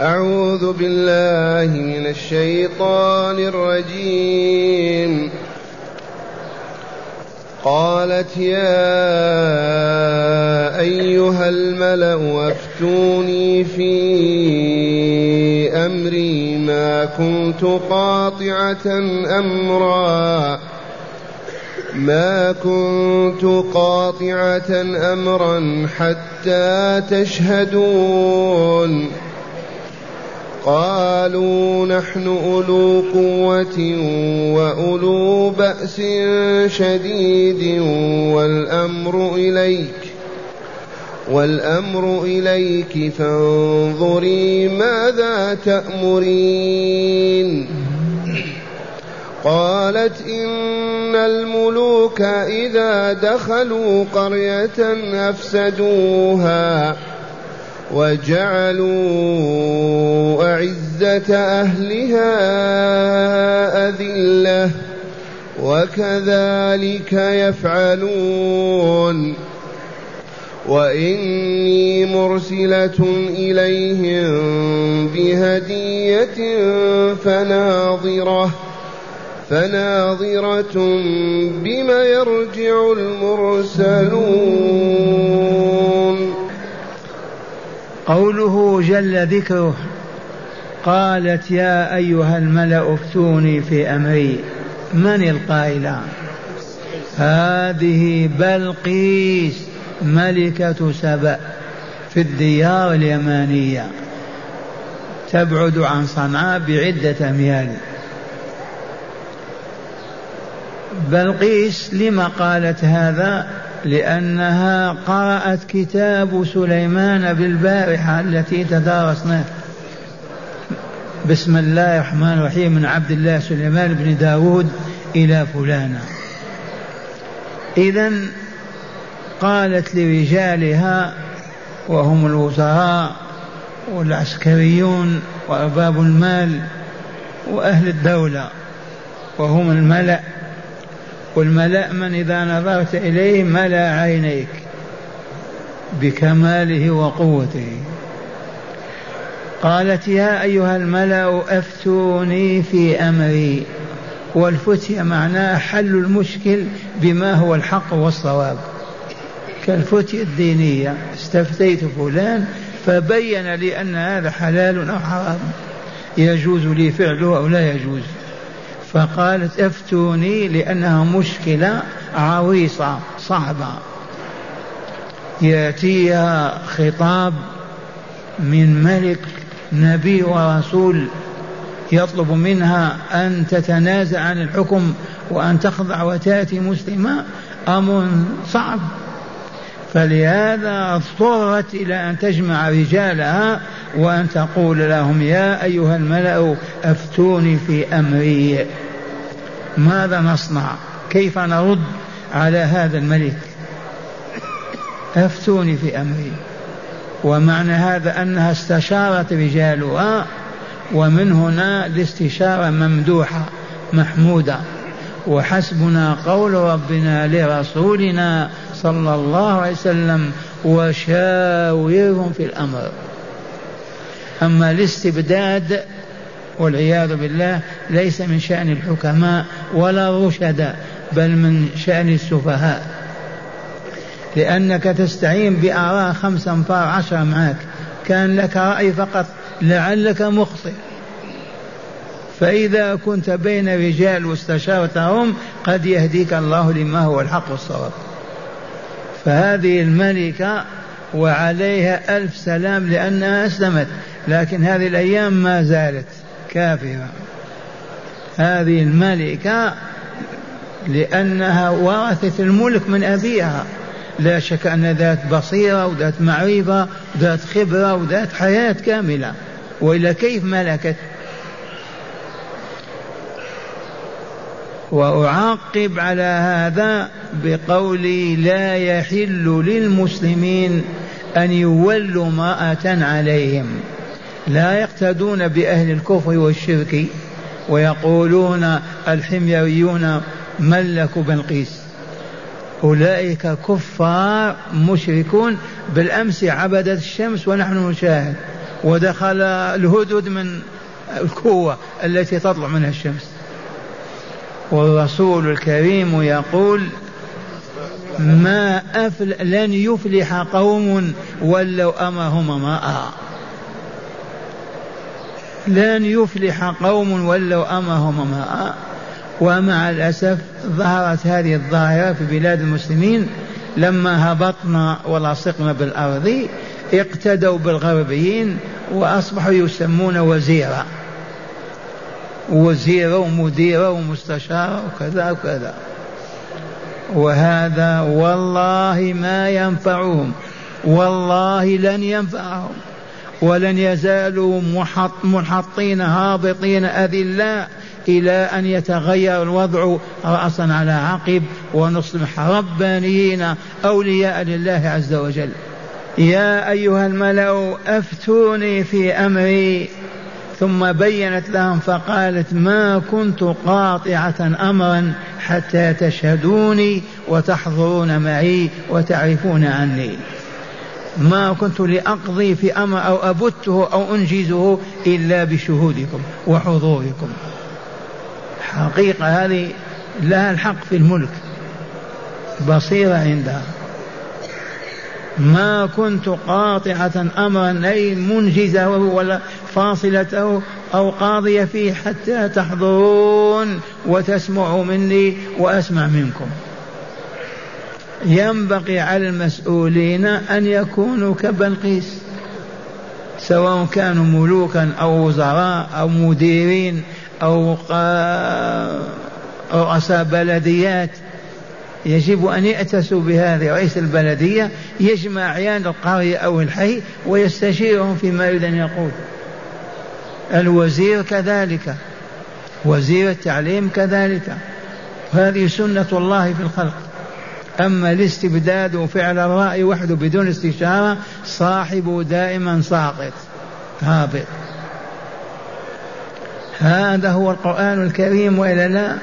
أعوذ بالله من الشيطان الرجيم. قالت يا أيها الملأ أفتوني في أمري ما كنت قاطعة أمرا. ما كنت قاطعة أمرا حتى تشهدون. قالوا نحن أولو قوة وأولو بأس شديد والأمر إليك والأمر إليك فانظري ماذا تأمرين. قالت إن الملوك إذا دخلوا قرية أفسدوها. وجعلوا أعزة أهلها أذلة وكذلك يفعلون. وإني مرسلة إليهم بهدية فناظرة فناظرة بما يرجع المرسلون. قوله جل ذكره قالت يا أيها الملأ افتوني في أمري من القائلة هذه بلقيس ملكة سبأ في الديار اليمانية تبعد عن صنعاء بعدة أميال. بلقيس لما قالت هذا؟ لأنها قرأت كتاب سليمان بالبارحة التي تدارسناه. بسم الله الرحمن الرحيم من عبد الله سليمان بن داود إلى فلانة. إذا قالت لرجالها وهم الوزراء والعسكريون وأرباب المال وأهل الدولة وهم الملأ والملأ من إذا نظرت إليه ملأ عينيك بكماله وقوته. قالت يا أيها الملأ أفتوني في أمري. والفتية معناه حل المشكل بما هو الحق والصواب. كالفتية الدينية استفتيت فلان فبين لي أن هذا حلال أو حرام. يجوز لي فعله أو لا يجوز. فقالت افتوني لأنها مشكلة عويصة صعبة. يأتيها خطاب من ملك نبي ورسول يطلب منها أن تتنازع عن الحكم وأن تخضع وتأتي مسلمة أمر صعب. فلهذا اضطرت إلى أن تجمع رجالها وأن تقول لهم يا أيها الملأ أفتوني في أمري. ماذا نصنع؟ كيف نرد على هذا الملك؟ أفتوني في أمري. ومعنى هذا أنها استشارت رجالها ومن هنا الاستشارة ممدوحة محمودة. وحسبنا قول ربنا لرسولنا صلى الله عليه وسلم وشاورهم في الأمر. أما الاستبداد والعياذ بالله ليس من شأن الحكماء ولا الرشداء بل من شأن السفهاء. لأنك تستعين بآراء خمسة أنفار عشرة معك كان لك رأي فقط لعلك مخطئ. فإذا كنت بين رجال واستشارتهم قد يهديك الله لما هو الحق والصواب. فهذه الملكة وعليها ألف سلام لأنها أسلمت لكن هذه الأيام ما زالت. كافرة هذه الملكة لأنها ورثت الملك من أبيها. لا شك أن ذات بصيرة وذات معرفة ذات خبرة وذات حياة كاملة. وإلا كيف ملكت؟ وأعقب على هذا بقولي لا يحل للمسلمين أن يولوا امرأة عليهم. لا يقتدون بأهل الكفر والشرك ويقولون الحميريون ملكوا بلقيس. أولئك كفار مشركون بالأمس عبدت الشمس ونحن نشاهد ودخل الهدد من الكوة التي تطلع منها الشمس. والرسول الكريم يقول ما أفل لن يفلح قوم ولوا أمرهم ماء لن يفلح قوم ولوا أمرهم ماء ومع الأسف ظهرت هذه الظاهرة في بلاد المسلمين لما هبطنا ولصقنا بالأرض اقتدوا بالغربيين وأصبحوا يسمون وزيرا. وزيرا ومديرا ومستشارا وكذا وكذا. وهذا والله ما ينفعهم. والله لن ينفعهم. ولن يزالوا محط منحطين هابطين أذلاء إلى أن يتغير الوضع رأسا على عقب ونصبح ربانيين أولياء لله عز وجل. يا أيها الملأ أفتوني في أمري. ثم بينت لهم فقالت ما كنت قاطعة أمرا حتى تشهدوني وتحضرون معي وتعرفون عني. ما كنت لأقضي في أمر أو أبته أو أنجزه إلا بشهودكم وحضوركم. حقيقة هذه لها الحق في الملك. بصيرة عندها. ما كنت قاطعة أمرا أي منجزة ولا فاصلته أو قاضية فيه حتى تحضرون وتسمعوا مني وأسمع منكم. ينبغي على المسؤولين أن يكونوا كبلقيس سواء كانوا ملوكا أو وزراء أو مديرين أو رؤساء بلديات. يجب أن يأتسوا بهذه رئيس البلدية يجمع أعيان القرية أو الحي ويستشيرهم فيما يريد أن يقول. الوزير كذلك وزير التعليم كذلك. هذه سنة الله في الخلق. أما الاستبداد وفعل الرأي وحده بدون استشارة صاحبه دائما ساقط هابط. هذا هو القرآن الكريم وإلا لا؟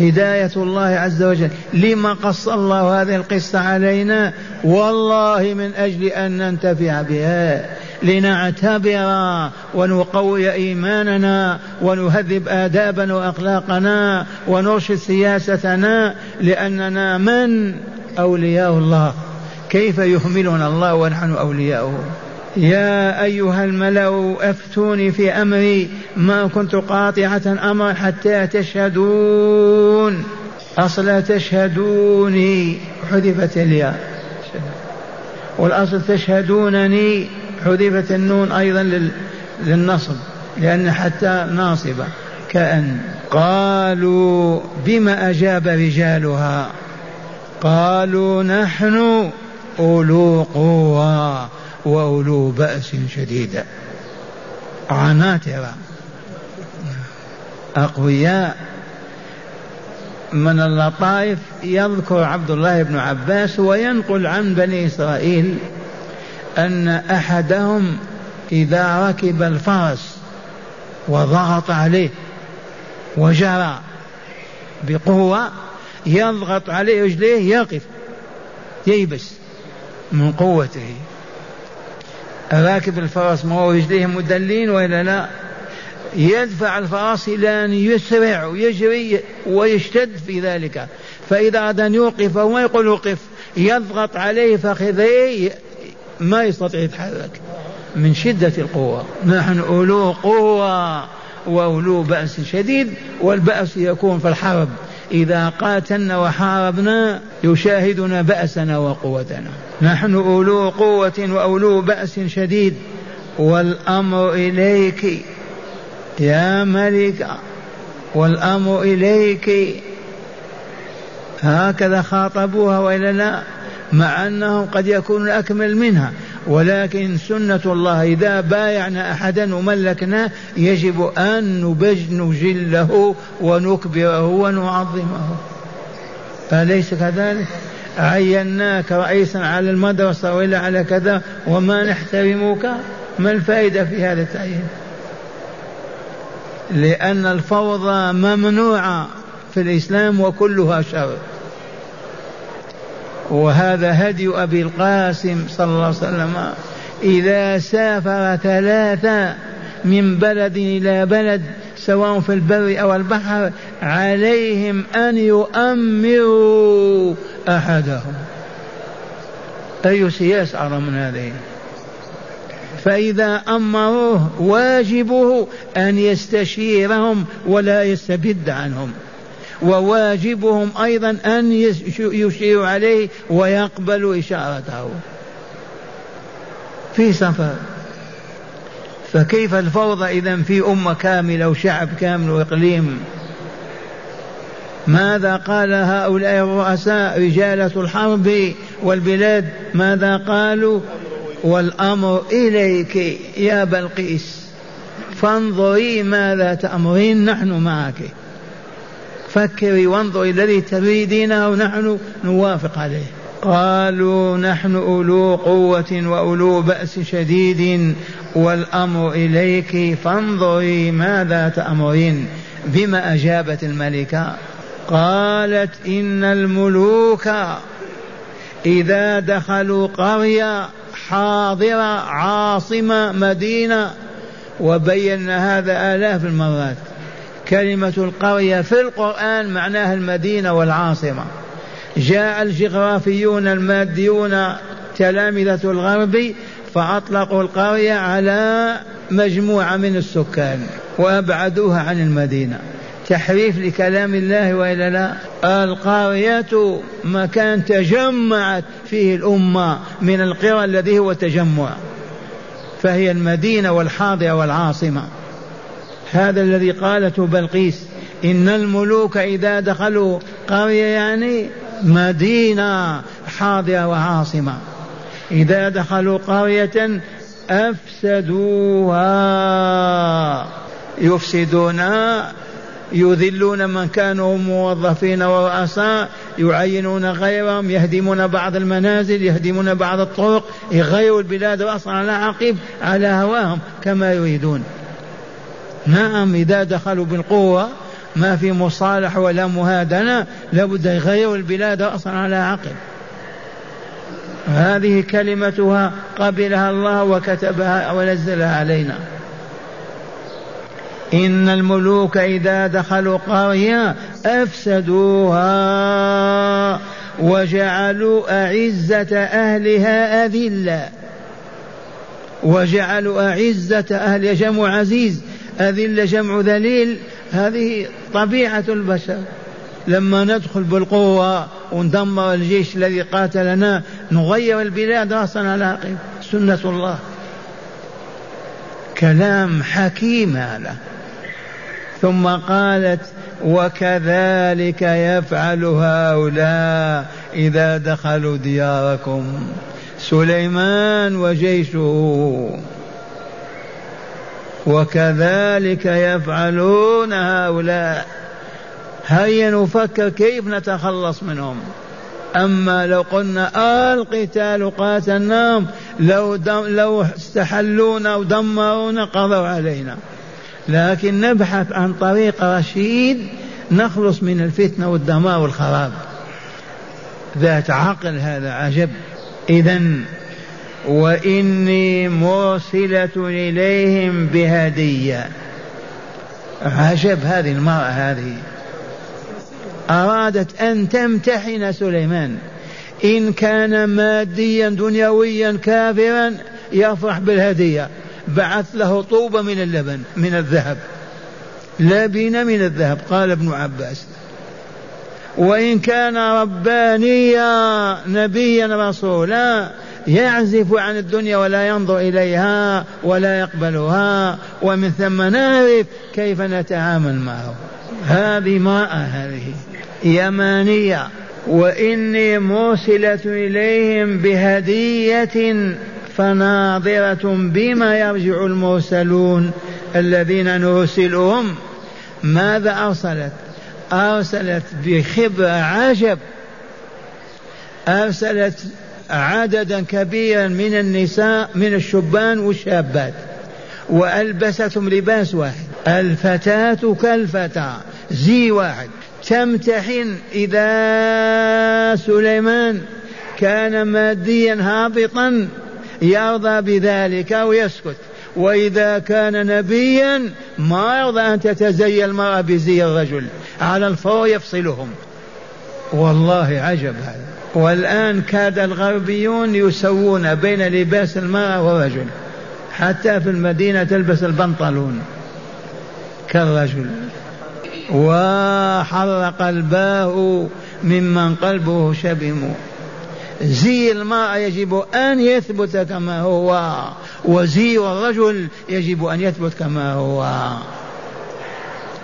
هداية الله عز وجل. لما قص الله هذه القصة علينا؟ والله من أجل أن ننتفع بها. لنعتبر ونقوي إيماننا ونهذب آدابنا وأخلاقنا ونرشد سياستنا لأننا من؟ أولياء الله. كيف يهملنا الله ونحن أولياؤه يا أيها الملأ أفتوني في أمري. ما كنت قاطعة أمرا حتى تشهدون. أصل تشهدوني. حذفت الياء. والأصل تشهدونني. حذفت النون أيضا للنصب لأن حتى ناصبة كأن. قالوا بما أجاب رجالها؟ قالوا نحن أولو قوة وأولو بأس شديد. عناترة أقوياء. من اللطائف يذكر عبد الله بن عباس وينقل عن بني إسرائيل أن أحدهم إذا ركب الفرس وضغط عليه وجرى بقوة يضغط عليه رجليه يقف ييبس من قوته. راكب الفرس ما هو رجليه مدلين وإلا لا؟ يدفع الفرس إلى أن يسرع ويجري ويشتد في ذلك. فإذا أراد أن يوقف وما يقول وقف يضغط عليه فخذيه ما يستطيع يتحرك من شدة القوة. نحن أولو قوة وأولو بأس شديد والبأس يكون في الحرب. إذا قاتلنا وحاربنا يشاهدنا بأسنا وقوتنا. نحن أولو قوة وأولو بأس شديد. والأمر إليك يا ملك والأمر إليك. هكذا خاطبوها وإلا لا. مع أنهم قد يكون أكمل منها ولكن سنة الله إذا بايعنا أحدا وملكناه يجب أن نجله ونكبره ونعظمه. أليس كذلك؟ عيناك رئيسا على المدرسة وإلا على كذا وما نحترمك؟ ما الفائدة في هذا التعيين؟ لأن الفوضى ممنوعة في الإسلام وكلها شر. وهذا هدي أبي القاسم صلى الله عليه وسلم. إذا سافر ثلاثة من بلد إلى بلد سواء في البر أو البحر عليهم أن يؤمروا أحدهم. أي سياسة أعظم من هذه؟ فإذا أمروه واجبه أن يستشيرهم ولا يستبد عنهم. وواجبهم أيضا أن يشيروا عليه ويقبلوا إشارته. في سفر. فكيف الفوضى إذا في أمة كاملة وشعب كامل وإقليم؟ ماذا قال هؤلاء الرؤساء رجالة الحرب والبلاد؟ ماذا قالوا؟ والأمر إليك يا بلقيس. فانظري ماذا تأمرين نحن معك. فكري وانظري الذي تريدينه ونحن نوافق عليه. قالوا نحن أولو قوة وأولو بأس شديد والأمر إليك فانظري ماذا تأمرين. بما أجابت الملكة؟ قالت إن الملوك إذا دخلوا قرية حاضرة عاصمة مدينة وبينا هذا آلاف المرات. كلمة القرية في القرآن معناها المدينة والعاصمة. جاء الجغرافيون الماديون تلامذة الغرب فأطلقوا القرية على مجموعة من السكان وأبعدوها عن المدينة. تحريف لكلام الله وإلا لا؟ القرية مكان تجمعت فيه الأمة من القرى الذي هو تجمع فهي المدينة والحاضرة والعاصمة. هذا الذي قالته بلقيس إن الملوك إذا دخلوا قرية يعني مدينة حاضرة وعاصمة. إذا دخلوا قرية أفسدوها. يفسدون يذلون من كانوا موظفين ورؤساء يعينون غيرهم يهدمون بعض المنازل يهدمون بعض الطرق يغيروا البلاد رأسا على عقب على هواهم كما يريدون. نعم إذا دخلوا بالقوة ما في مصالح ولا مهادنة لابد يغيروا البلاد رأسا على عقب. هذه كلمتها قبلها الله وكتبها ونزلها علينا. إن الملوك إذا دخلوا قرية أفسدوها وجعلوا أعزة أهلها أذلة. وجعلوا أعزة أهل جمع عزيز أذل جمع ذليل هذه طبيعة البشر. لما ندخل بالقوة وندمر الجيش الذي قاتلنا نغير البلاد رأسا على عقب سنة الله. كلام حكيم هذا. ثم قالت وكذلك يفعل هؤلاء إذا دخلوا دياركم. سليمان وجيشه. وكذلك يفعلون هؤلاء. هيا نفكر كيف نتخلص منهم. أما لو قلنا القتال قاتلناهم لو دم لو استحلونا ودمرونا قضوا علينا. لكن نبحث عن طريق رشيد نخلص من الفتنة والدمار والخراب. ذات عقل هذا عجب. إذا وإني مرسلة إليهم بهدية. عجب هذه المرأة هذه. أرادت أن تمتحن سليمان. إن كان ماديا دنيويا كافرا يفرح بالهدية. بعث له طوبة من اللبن من الذهب. لبن من الذهب قال ابن عباس. وإن كان ربانيا نبيا رسولا يعزف عن الدنيا ولا ينظر إليها ولا يقبلها. ومن ثم نعرف كيف نتعامل معه. هذه امرأة هذه يمانية. وإني مرسلة إليهم بهدية فناظرة بما يرجع المرسلون الذين نرسلهم. ماذا أرسلت؟ أرسلت بخبرة عجب. أرسلت عددا كبيرا من النساء من الشبان والشابات. وألبستهم لباس واحد. الفتاة كالفتى زي واحد. تمتحن إذا سليمان كان ماديا هابطا يرضى بذلك ويسكت. وإذا كان نبيا ما يرضى أن تتزين المرأة بزي الرجل. على الفور يفصلهم. والله عجب هذا. والآن كاد الغربيون يسوون بين لباس المرأة والرجل. حتى في المدينة تلبس البنطلون كالرجل. وحر قلباه ممن قلبه شبم. زي المرأة يجب أن يثبت كما هو وزي الرجل يجب أن يثبت كما هو.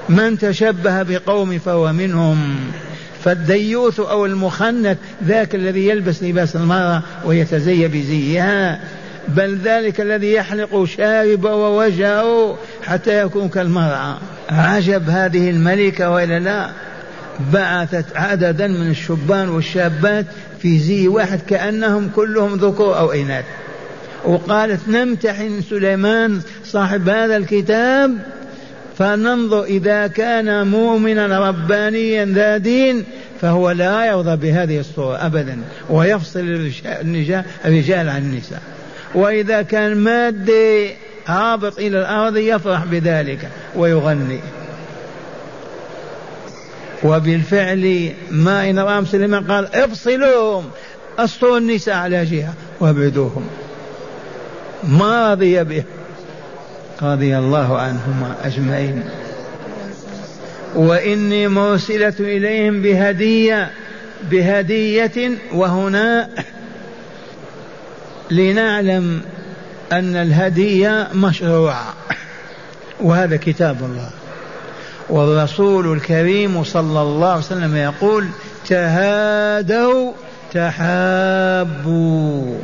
من تشبه بقوم فهو منهم. فالديوث أو المخنث ذاك الذي يلبس لباس المرأة ويتزي بزيها بل ذلك الذي يحلق شاربه ووجهه حتى يكون كالمرأة. عجب هذه الملكة وإلا لا؟ بعثت عددا من الشبان والشابات في زي واحد كأنهم كلهم ذكور أو إناث وقالت نمتحن سليمان صاحب هذا الكتاب فننظر إذا كان مؤمنا ربانيا ذا دين فهو لا يرضى بهذه الصورة أبدا ويفصل الرجال عن النساء. وإذا كان مادي هابط إلى الأرض يفرح بذلك ويغني. وبالفعل ما إن رأى سليمان قال افصلوهم أسطوا النساء على جهة وابعدوهم. ما رضي به. رضي الله عنهما أجمعين. وإني مرسلة إليهم بهدية بهدية وهنا لنعلم أن الهدية مشروعة وهذا كتاب الله. والرسول الكريم صلى الله عليه وسلم يقول تهادوا تحابوا.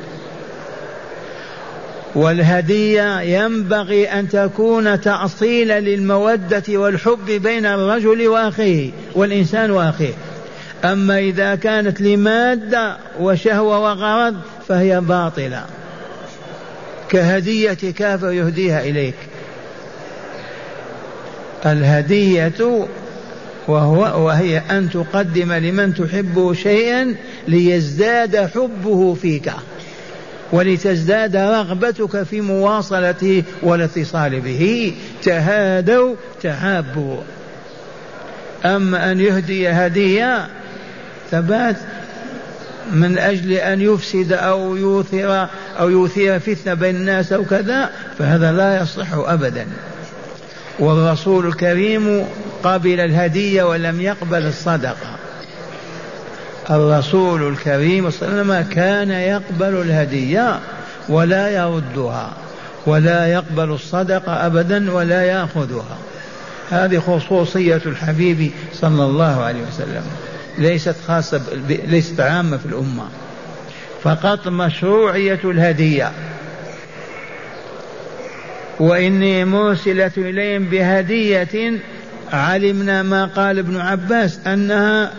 والهدية ينبغي أن تكون تأصيلا للمودة والحب بين الرجل وأخيه والإنسان وأخيه. أما إذا كانت لمادة وشهوة وغرض فهي باطلة. كهدية كافر يهديها إليك؟ الهدية وهو وهي أن تقدم لمن تحبه شيئا ليزداد حبه فيك. ولتزداد رغبتك في مواصلته والاتصال به. تهادوا تحابوا أما أن يهدي هدية ثبات من أجل أن يفسد أو يوثر أو يثير فتنة بين الناس أو كذا فهذا لا يصح أبدا. والرسول الكريم قبل الهدية ولم يقبل الصدقة. الرسول الكريم صلى الله عليه وسلم كان يقبل الهدية ولا يردها ولا يقبل الصدقة أبدا ولا يأخذها. هذه خصوصية الحبيب صلى الله عليه وسلم ليست خاصة ليست عامة في الأمة. فقط مشروعية الهدية. وإني مرسلة إليهم بهدية علمنا ما قال ابن عباس أنها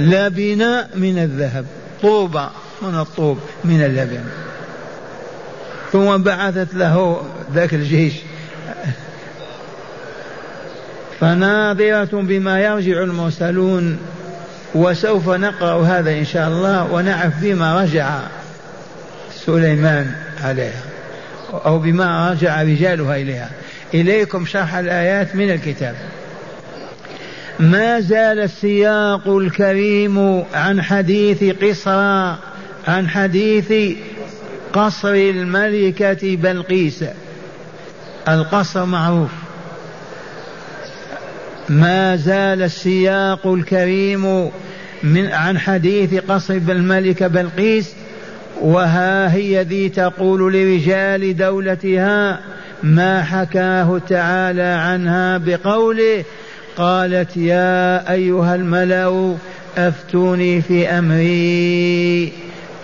لبن من الذهب طوبة من الطوب من اللبن. ثم بعثت له ذاك الجيش. فناظرة بما يرجع المرسلون وسوف نقرأ هذا إن شاء الله ونعرف بما رجع سليمان عليها أو بما رجع رجالها إليها. إليكم شرح الآيات من الكتاب. ما زال السياق الكريم عن حديث قصر عن حديث قصر الملكة بلقيس. القصر معروف. ما زال السياق الكريم من عن حديث قصر الملكة بلقيس وها هي ذي تقول لرجال دولتها ما حكاه تعالى عنها بقوله قالت يا أيها الملأ أفتوني في أمري.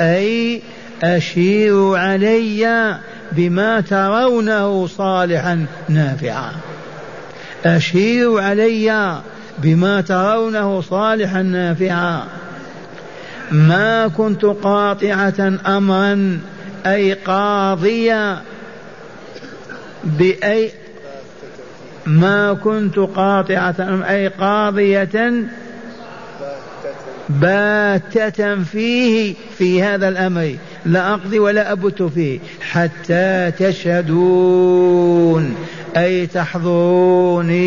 أي اشيروا علي بما ترونه صالحا نافعا. اشيروا علي بما ترونه صالحا نافعا. ما كنت قاطعة أمرا أي قاضية بأي ما كنت قاطعة أي قاضية باتة فيه في هذا الأمر لا أقضي ولا أبت فيه حتى تشهدون أي تحضروني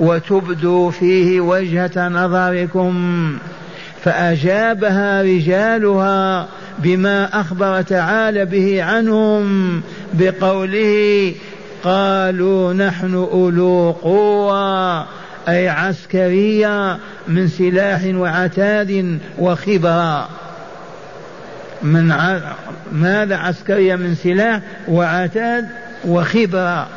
وتبدوا فيه وجهة نظركم. فأجابها رجالها بما أخبر تعالى به عنهم بقوله قالوا نحن أولو قوة أي عسكرية من سلاح وعتاد وخبرة. من ع... ماذا عسكرية من سلاح وعتاد وخبرة؟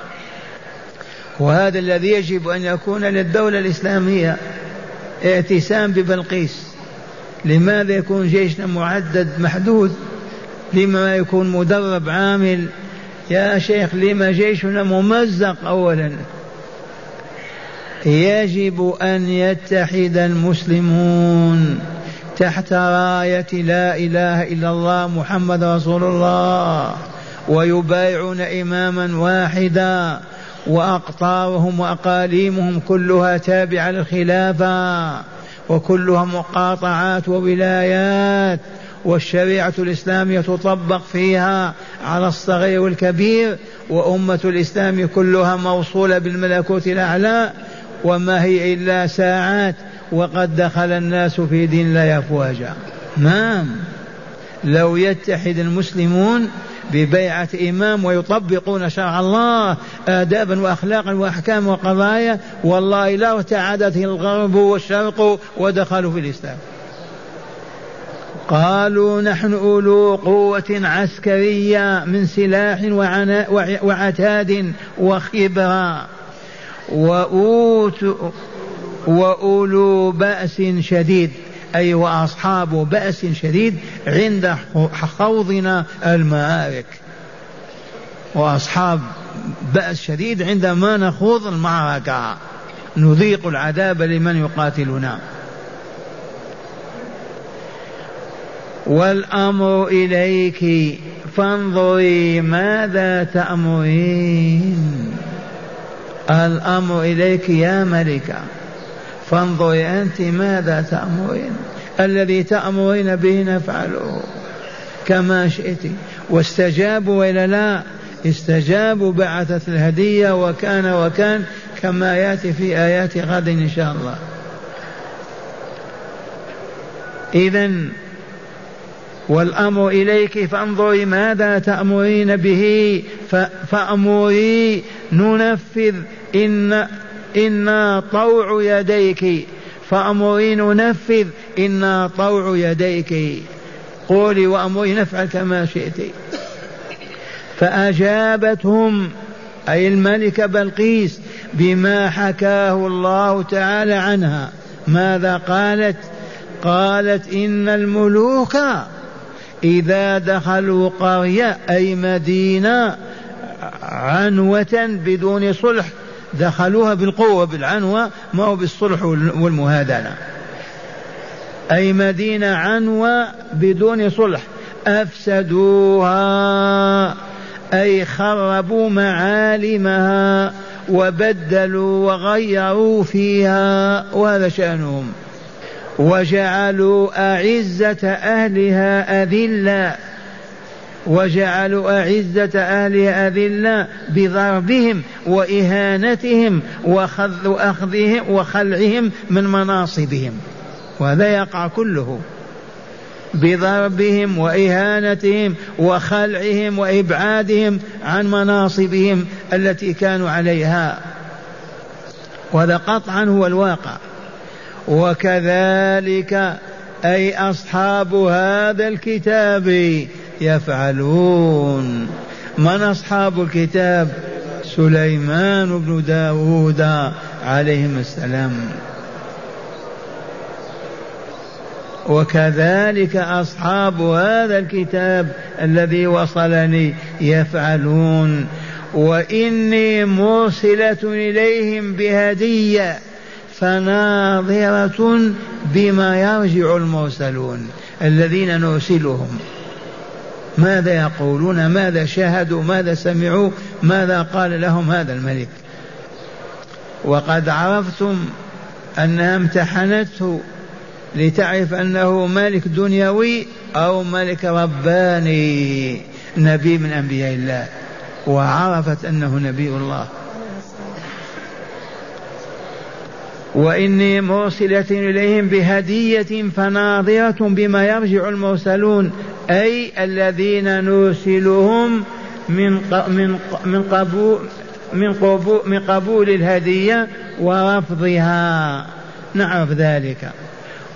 وهذا الذي يجب أن يكون للدولة الإسلامية ائتسام ببلقيس. لماذا يكون جيشنا معدد محدود؟ لما يكون مدرب عامل يا شيخ لما جيشنا ممزق أولا. يجب أن يتحد المسلمون تحت راية لا إله إلا الله محمد رسول الله ويبايعون إماما واحدا وأقطارهم وأقاليمهم كلها تابعة للخلافة وكلها مقاطعات وولايات والشريعة الإسلامية تطبق فيها على الصغير والكبير وأمة الإسلام كلها موصولة بالملكوت الأعلى وما هي إلا ساعات وقد دخل الناس في دين الله أفواجا نعم. لو يتحد المسلمون ببيعة إمام ويطبقون شرع الله آدابا وأخلاقا وأحكام وقضايا والله لا ارتعدت الغرب والشرق ودخلوا في الإسلام. قالوا نحن أولو قوة عسكرية من سلاح وعتاد وخبرة. وأولو بأس شديد. أي وأصحاب بأس شديد عند خوضنا المعارك وأصحاب بأس شديد عندما نخوض المعركة. نذيق العذاب لمن يقاتلنا. والأمر إليك فانظري ماذا تأمرين. الأمر إليك يا ملكة. فانظري أنت ماذا تأمرين. الذي تأمرين به نفعله. كما شئت. واستجابوا وإلا لا. استجابوا بعثت الهدية وكان وكان. كما يأتي في آيات غد إن شاء الله. إذا والأمر إليك فانظري ماذا تأمرين به فأمري ننفذ إن إنا طوع يديك. فأمري ننفذ إنا طوع يديك. قولي وأمري نفعل كما شئت. فأجابتهم أي الملكة بلقيس بما حكاه الله تعالى عنها. ماذا قالت؟ قالت إن الملوك إذا دخلوا قرية أي مدينة عنوة بدون صلح دخلوها بالقوة بالعنوة ما هو بالصلح والمهادنة. أي مدينة عنوة بدون صلح أفسدوها. أي خربوا معالمها وبدلوا وغيروا فيها وهذا شأنهم. وجعلوا أعزة أهلها أذلة. وجعلوا أعزة أهلها أذلة بضربهم وإهانتهم وأخذهم وخلعهم من مناصبهم. وهذا يقع كله. بضربهم وإهانتهم وخلعهم وإبعادهم عن مناصبهم التي كانوا عليها. وهذا قطعا هو الواقع. وكذلك أي أصحاب هذا الكتاب يفعلون. من أصحاب الكتاب؟ سليمان بن داود عليهم السلام. وكذلك أصحاب هذا الكتاب الذي وصلني يفعلون. وإني مرسلة إليهم بهدية. فناظرة بما يرجع المرسلون الذين نرسلهم. ماذا يقولون؟ ماذا شاهدوا؟ ماذا سمعوا؟ ماذا قال لهم هذا الملك؟ وقد عرفتم انها امتحنته لتعرف أنه ملك دنيوي أو ملك رباني نبي من أنبياء الله. وعرفت أنه نبي الله. وإني مرسلة إليهم بهدية فناظرة بما يرجع المرسلون أي الذين نرسلهم من من من قبول من قبول من قبول الهدية ورفضها. نعرف ذلك.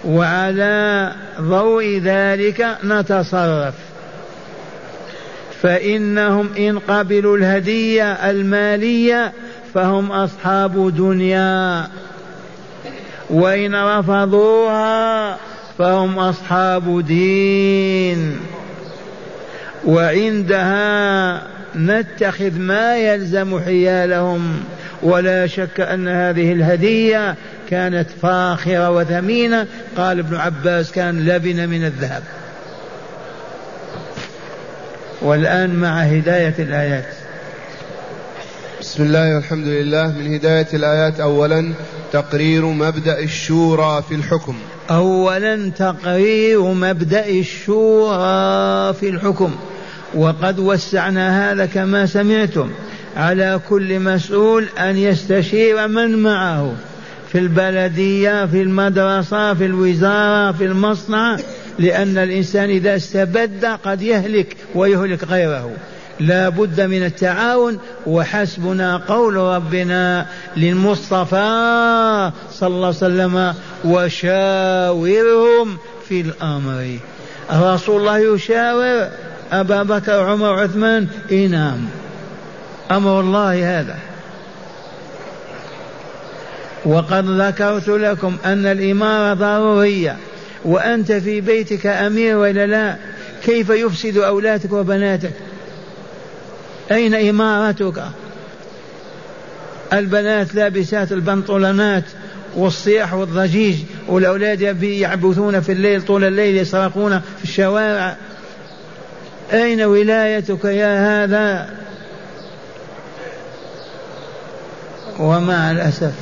وعلى ضوء ذلك نتصرف. فإنهم إن قبلوا الهدية المالية فهم أصحاب دنيا. وإن رفضوها فهم أصحاب دين. وعندها نتخذ ما يلزم حيالهم ولا شك أن هذه الهدية كانت فاخرة وثمينة. قال ابن عباس كان لبن من الذهب. والآن مع هداية الآيات. بسم الله والحمد لله. من هداية الآيات أولا تقرير مبدأ الشورى في الحكم. أولا تقرير مبدأ الشورى في الحكم. وقد وسعنا هذا كما سمعتم. على كل مسؤول أن يستشير من معه. في البلدية في المدرسة في الوزارة في المصنع. لأن الإنسان إذا استبد قد يهلك ويهلك غيره. لا بد من التعاون وحسبنا قول ربنا للمصطفى صلى الله عليه وسلم وشاورهم في الأمر. رسول الله يشاور أبا بكر وعمر وعثمان إيه نعم أمر الله هذا. وقد ذكرت لكم أن الإمارة ضرورية وأنت في بيتك أمير ولا لا؟ كيف يفسد أولادك وبناتك؟ أين إمارتك البنات لابسات البنطلونات والصياح والضجيج والأولاد يعبثون في الليل طول الليل يسرقون في الشوارع. أين ولايتك يا هذا؟ ومع الأسف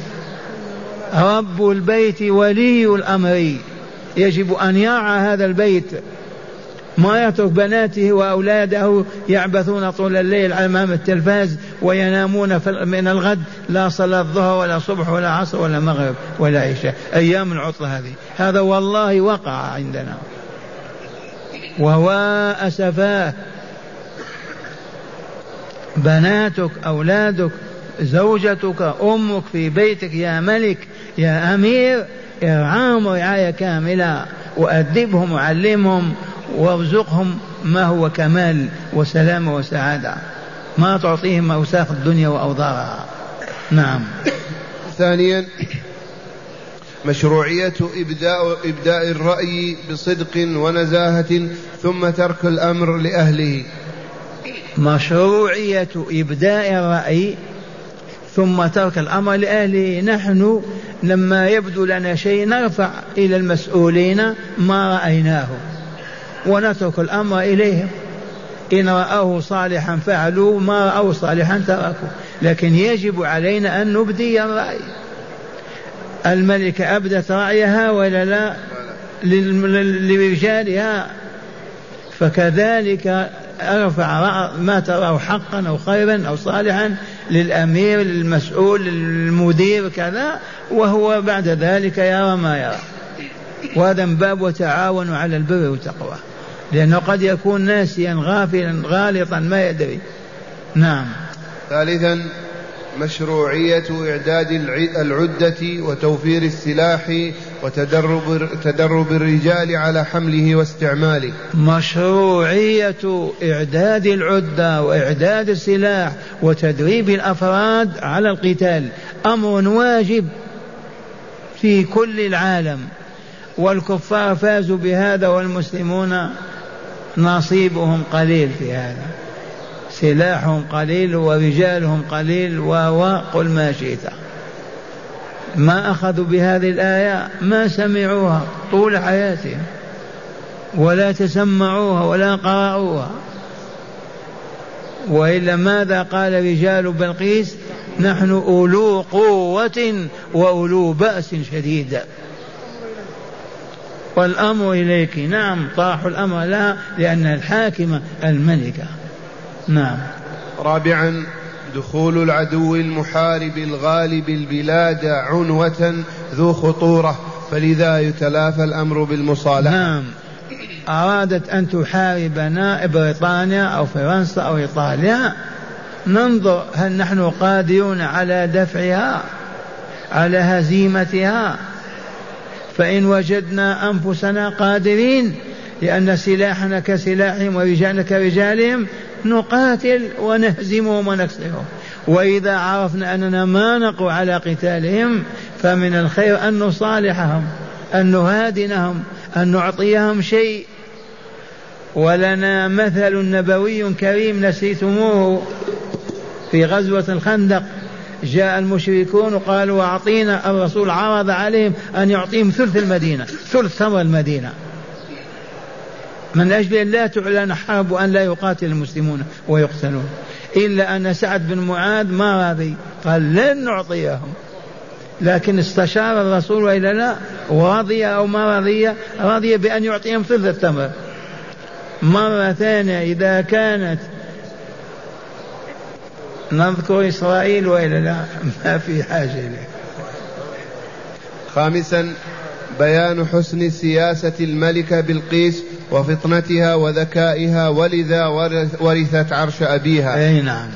رب البيت ولي الأمر. يجب أن يرعى هذا البيت. ما يترك بناته وأولاده يعبثون طول الليل أمام التلفاز وينامون من الغد لا صلاة الظهر ولا صبح ولا عصر ولا مغرب ولا عشاء. أيام العطلة هذه. هذا والله وقع عندنا. وهو أسفاه. بناتك أولادك زوجتك أمك في بيتك يا ملك يا أمير ارعاهم رعاية كاملة. وأدبهم وعلمهم وارزقهم ما هو كمال وسلامة وسعادة. ما تعطيهم أوساخ الدنيا وأوضارها نعم. ثانيا مشروعية إبداء إبداء الرأي بصدق ونزاهة ثم ترك الأمر لأهله. مشروعية إبداء الرأي ثم ترك الأمر لأهله. نحن لما يبدو لنا شيء نرفع إلى المسؤولين ما رأيناه. ونترك الأمر إليهم إن رأوه صالحا فعلوا ما رأوه صالحا تركوا لكن يجب علينا أن نبدي الرأي. الملكة أبدت رأيها ولا لا؟ لرجالها. فكذلك أرفع ما تراه حقا أو خيرا أو صالحا للأمير للمسؤول للمدير كذا وهو بعد ذلك يرى ما يرى. وهذا من باب وتعاونوا على البر والتقوى. لأنه قد يكون ناسيا غافلا غالطا ما يدري. نعم. ثالثا مشروعية إعداد العدة وتوفير السلاح وتدرب تدرب الرجال على حمله واستعماله. مشروعية إعداد العدة وإعداد السلاح وتدريب الأفراد على القتال أمر واجب في كل العالم. والكفار فازوا بهذا والمسلمون نصيبهم قليل في هذا. سلاحهم قليل ورجالهم قليل وقل ما شئت. ما أخذوا بهذه الآية ما سمعوها طول حياتهم. ولا تسمعوها ولا قرأوها. وإلا ماذا قال رجال بلقيس؟ نحن أولو قوة وأولو بأس شديد. والأمر إليك. نعم طرحوا الأمر. لها لأن الحاكمة الملكة نعم. رابعا دخول العدو المحارب الغالب البلاد عنوة ذو خطورة فلذا يتلافى الأمر بالمصالحة. نعم. أرادت أن تحاربنا بريطانيا أو فرنسا أو إيطاليا. ننظر هل نحن قادرون على دفعها على هزيمتها. فإن وجدنا أنفسنا قادرين لأن سلاحنا كسلاحهم ورجالنا كرجالهم نقاتل ونهزمهم ونكسرهم وإذا عرفنا أننا ما نقوى على قتالهم فمن الخير أن نصالحهم أن نهادنهم أن نعطيهم شيء. ولنا مثل نبوي كريم نسيتموه في غزوة الخندق. جاء المشركون وقالوا أعطينا الرسول عرض عليهم أن يعطيهم ثلث المدينة ثلث ثمر المدينة. من أجل أن لا تعلن حرب وأن لا يقاتل المسلمون ويقتلون. إلا أن سعد بن معاذ ما راضي قال لن نعطيهم. لكن استشار الرسول وإلا لا راضي أو ما راضية راضية بأن يعطيهم ثلث التمر مرة ثانية إذا كانت نذكر إسرائيل وإلا لا ما في حاجة إليه. خامسا بيان حسن سياسة الملكة بلقيس وفطنتها وذكائها ولذا ورثت عرش أبيها. أي نعم.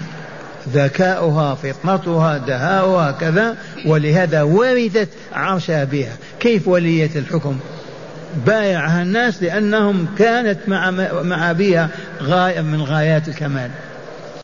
ذكاؤها فطنتها دهاؤها كذا ولهذا ورثت عرش أبيها. كيف ولية الحكم؟ بايعها الناس لأنهم كانت مع مع أبيها غاية من غايات الكمال.